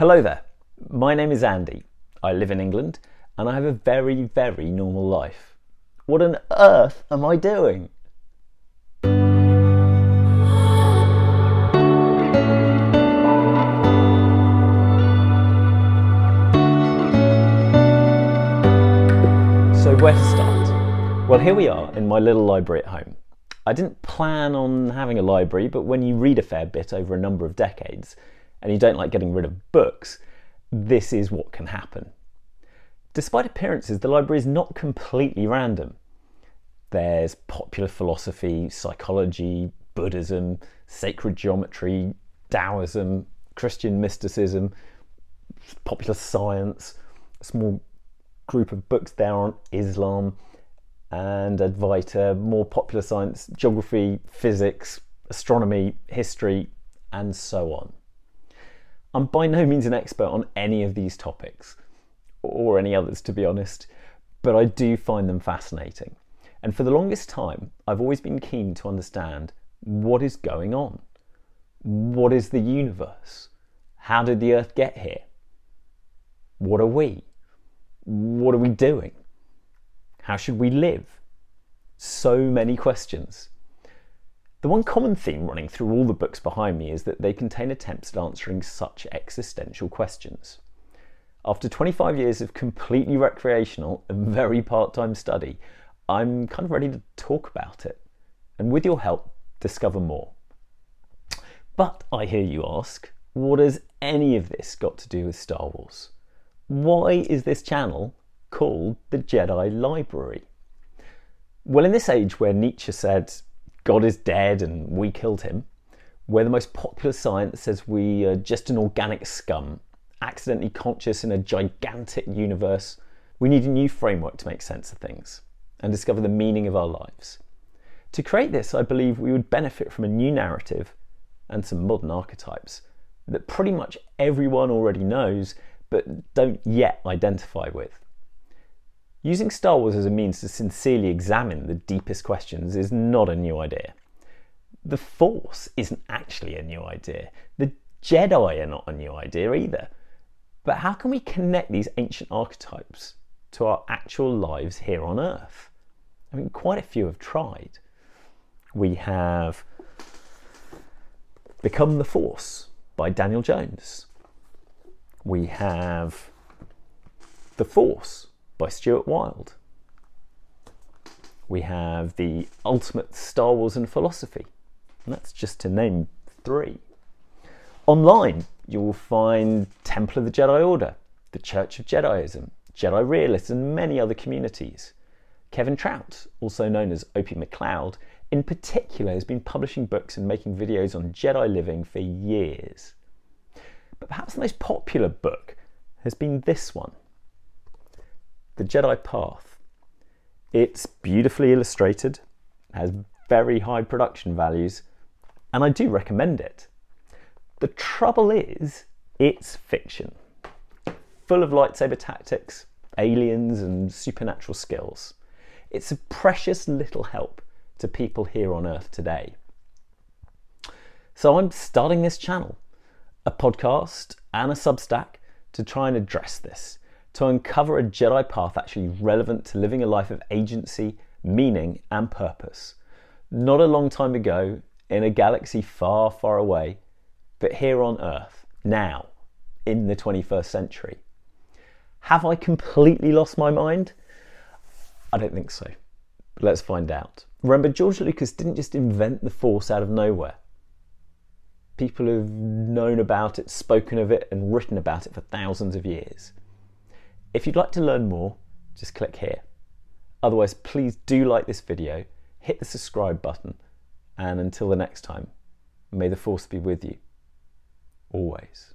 Hello there, my name is Andy. I live in England and I have a very, very normal life. What on earth am I doing? So, where to start? Well, here we are in my little library at home. I didn't plan on having a library, but when you read a fair bit over a number of decades and you don't like getting rid of books, this is what can happen. Despite appearances, the library is not completely random. There's popular philosophy, psychology, Buddhism, sacred geometry, Taoism, Christian mysticism, popular science, a small group of books there on Islam and Advaita, more popular science, geography, physics, astronomy, history, and so on. I'm by no means an expert on any of these topics, or any others to be honest, but I do find them fascinating. And for the longest time, I've always been keen to understand what is going on. What is the universe? How did the Earth get here? What are we? What are we doing? How should we live? So many questions. The one common theme running through all the books behind me is that they contain attempts at answering such existential questions. After 25 years of completely recreational and very part time study, I'm kind of ready to talk about it, and with your help, discover more. But I hear you ask, what has any of this got to do with Star Wars? Why is this channel called the Jedi Library? Well, in this age where Nietzsche said, God is dead and we killed him, where the most popular science says we are just an organic scum, accidentally conscious in a gigantic universe, we need a new framework to make sense of things and discover the meaning of our lives. To create this, I believe we would benefit from a new narrative and some modern archetypes that pretty much everyone already knows but don't yet identify with. Using Star Wars as a means to sincerely examine the deepest questions is not a new idea. The Force isn't actually a new idea. The Jedi are not a new idea either. But how can we connect these ancient archetypes to our actual lives here on Earth? I mean, quite a few have tried. We have Become the Force by Daniel Jones we have The Force by Stuart Wilde. We have The Ultimate Star Wars and Philosophy, and that's just to name three. Online, you will find Temple of the Jedi Order, the Church of Jediism, Jedi Realists, and many other communities. Kevin Trout, also known as Opie McLeod, in particular has been publishing books and making videos on Jedi living for years. But perhaps the most popular book has been this one The Jedi Path. It's beautifully illustrated, has very high production values, and I do recommend it. The trouble is, it's fiction, full of lightsaber tactics, aliens, and supernatural skills. It's a precious little help to people here on Earth today. So I'm starting this channel a podcast and a Substack to try and address this, to uncover a Jedi path actually relevant to living a life of agency, meaning, and purpose. Not a long time ago, in a galaxy far, far away, but here on Earth, now, in the 21st century. Have I completely lost my mind? I don't think so. But let's find out. Remember, George Lucas didn't just invent the Force out of nowhere people have known about it, spoken of it, and written about it for thousands of years. If you'd like to learn more, just click here. Otherwise, please do like this video, hit the subscribe button, and until the next time, may the force be with you. Always.